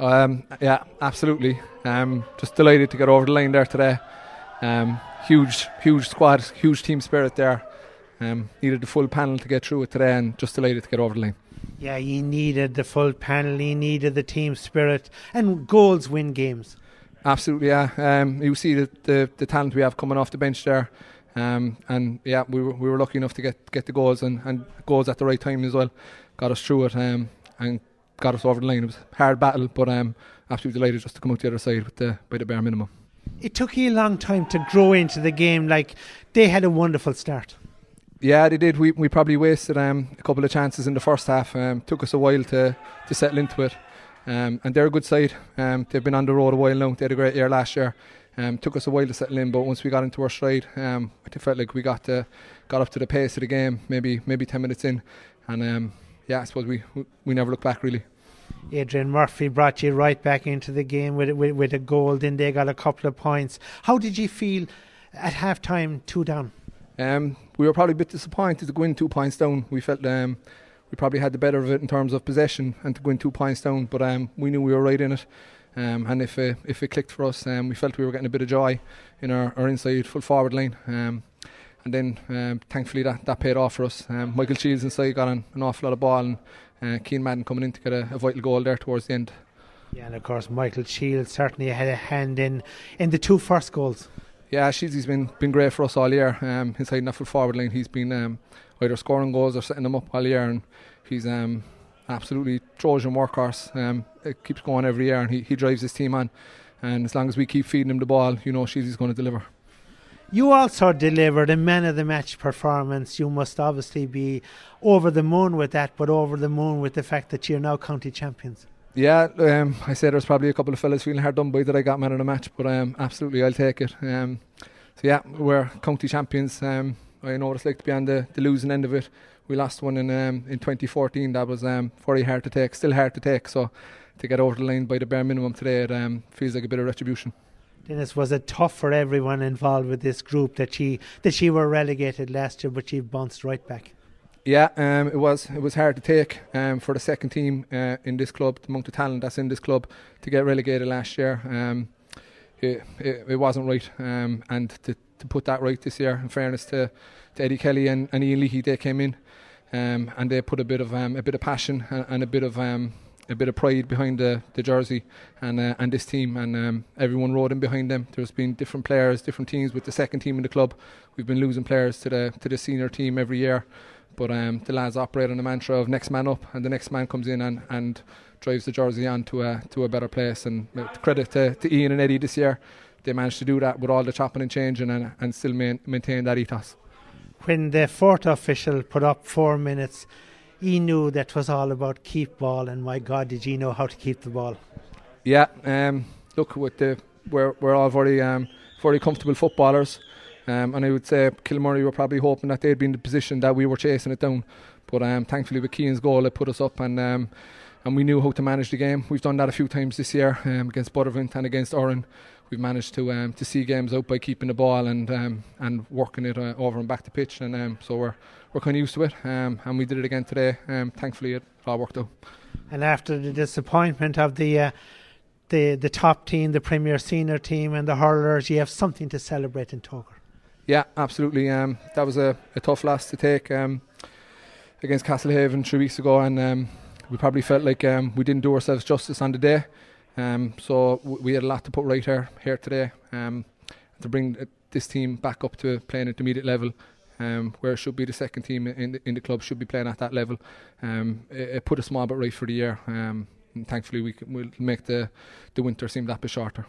Um, yeah, absolutely. Um, just delighted to get over the line there today. Um, huge, huge squad, huge team spirit there. Um, needed the full panel to get through it today, and just delighted to get over the line. Yeah, he needed the full panel, He needed the team spirit, and goals win games. Absolutely, yeah. Um, you see the, the, the talent we have coming off the bench there. Um, and yeah, we were, we were lucky enough to get get the goals and, and goals at the right time as well. Got us through it um, and got us over the line. It was a hard battle, but um, absolutely delighted just to come out the other side with the by the bare minimum. It took you a long time to grow into the game. Like they had a wonderful start. Yeah, they did. We we probably wasted um, a couple of chances in the first half. Um, took us a while to to settle into it. Um, and they're a good side. Um, they've been on the road a while now. They had a great year last year. Um, took us a while to settle in, but once we got into our stride, um, I felt like we got to, got up to the pace of the game. Maybe maybe ten minutes in, and um, yeah, I suppose we we never look back really. Adrian Murphy brought you right back into the game with, with, with a goal. Then they got a couple of points. How did you feel at half time, two down? Um, we were probably a bit disappointed to go in two points down. We felt um, we probably had the better of it in terms of possession and to go in two points down, but um, we knew we were right in it. Um, and if uh, if it clicked for us, um, we felt we were getting a bit of joy in our, our inside full forward line. Um, and then um, thankfully that, that paid off for us. Um, Michael Shields inside got an, an awful lot of ball, and uh, Keane Madden coming in to get a, a, vital goal there towards the end. Yeah, and of course Michael Shields certainly had a hand in in the two first goals. Yeah, Shields has been been great for us all year. Um, inside in that full forward line, he's been um, either scoring goals or setting them up all year, and he's um, absolutely Trojan workhorse. Um, it keeps going every year, and he, he drives his team on. And as long as we keep feeding him the ball, you know, Shields is going to deliver. You also delivered a man of the match performance. You must obviously be over the moon with that, but over the moon with the fact that you're now county champions. Yeah, um, I said there's probably a couple of fellas feeling hard done by that I got man of the match, but um, absolutely I'll take it. Um, so yeah, we're county champions. Um, I know what it's like to be on the, the losing end of it. We lost one in um, in 2014. That was um, very hard to take, still hard to take. So to get over the line by the bare minimum today, it um, feels like a bit of retribution. Denis, was it tough for everyone involved with this group that she that she were relegated last year, but she bounced right back? Yeah, um, it was it was hard to take um, for the second team uh, in this club, among the talent that's in this club, to get relegated last year. Um, it, it, it, wasn't right, um, and to, to put that right this year, in fairness to, to Eddie Kelly and, and Ian Leahy, they came in um, and they put a bit of um, a bit of passion and, and a bit of a bit of pride behind the, the jersey and uh, and this team, and um, everyone rode in behind them. There's been different players, different teams with the second team in the club. We've been losing players to the to the senior team every year, but um, the lads operate on the mantra of next man up, and the next man comes in and, and drives the jersey on to a to a better place. And uh, credit to, to Ian and Eddie this year, they managed to do that with all the chopping and changing and and still main, maintain that ethos. When the fourth official put up four minutes he knew that was all about keep ball, and my God, did he know how to keep the ball? Yeah, um, look, with the we're we're all very um, very comfortable footballers, um, and I would say Kilmurry were probably hoping that they'd be in the position that we were chasing it down, but um, thankfully with Keane's goal, it put us up and. Um, and we knew how to manage the game. We've done that a few times this year um, against Buttevant and against Oran. We've managed to um, to see games out by keeping the ball and um, and working it uh, over and back to pitch, and um, so we're we're kind of used to it, um, and we did it again today. Um, thankfully, it all worked out. And after the disappointment of the uh, the the top team, the Premier Senior team, and the hurlers, you have something to celebrate in Togher. Yeah, absolutely. Um, that was a, a, tough loss to take um, against Castlehaven three weeks ago, and um, we probably felt like um, we didn't do ourselves justice on the day. Um, so we had a lot to put right here here today um, to bring uh, this team back up to playing at intermediate level um, where it should be the second team in the, in the club should be playing at that level. Um, it, it, put a small bit right for the year. Um, and thankfully, we we'll make the, the winter seem that bit shorter.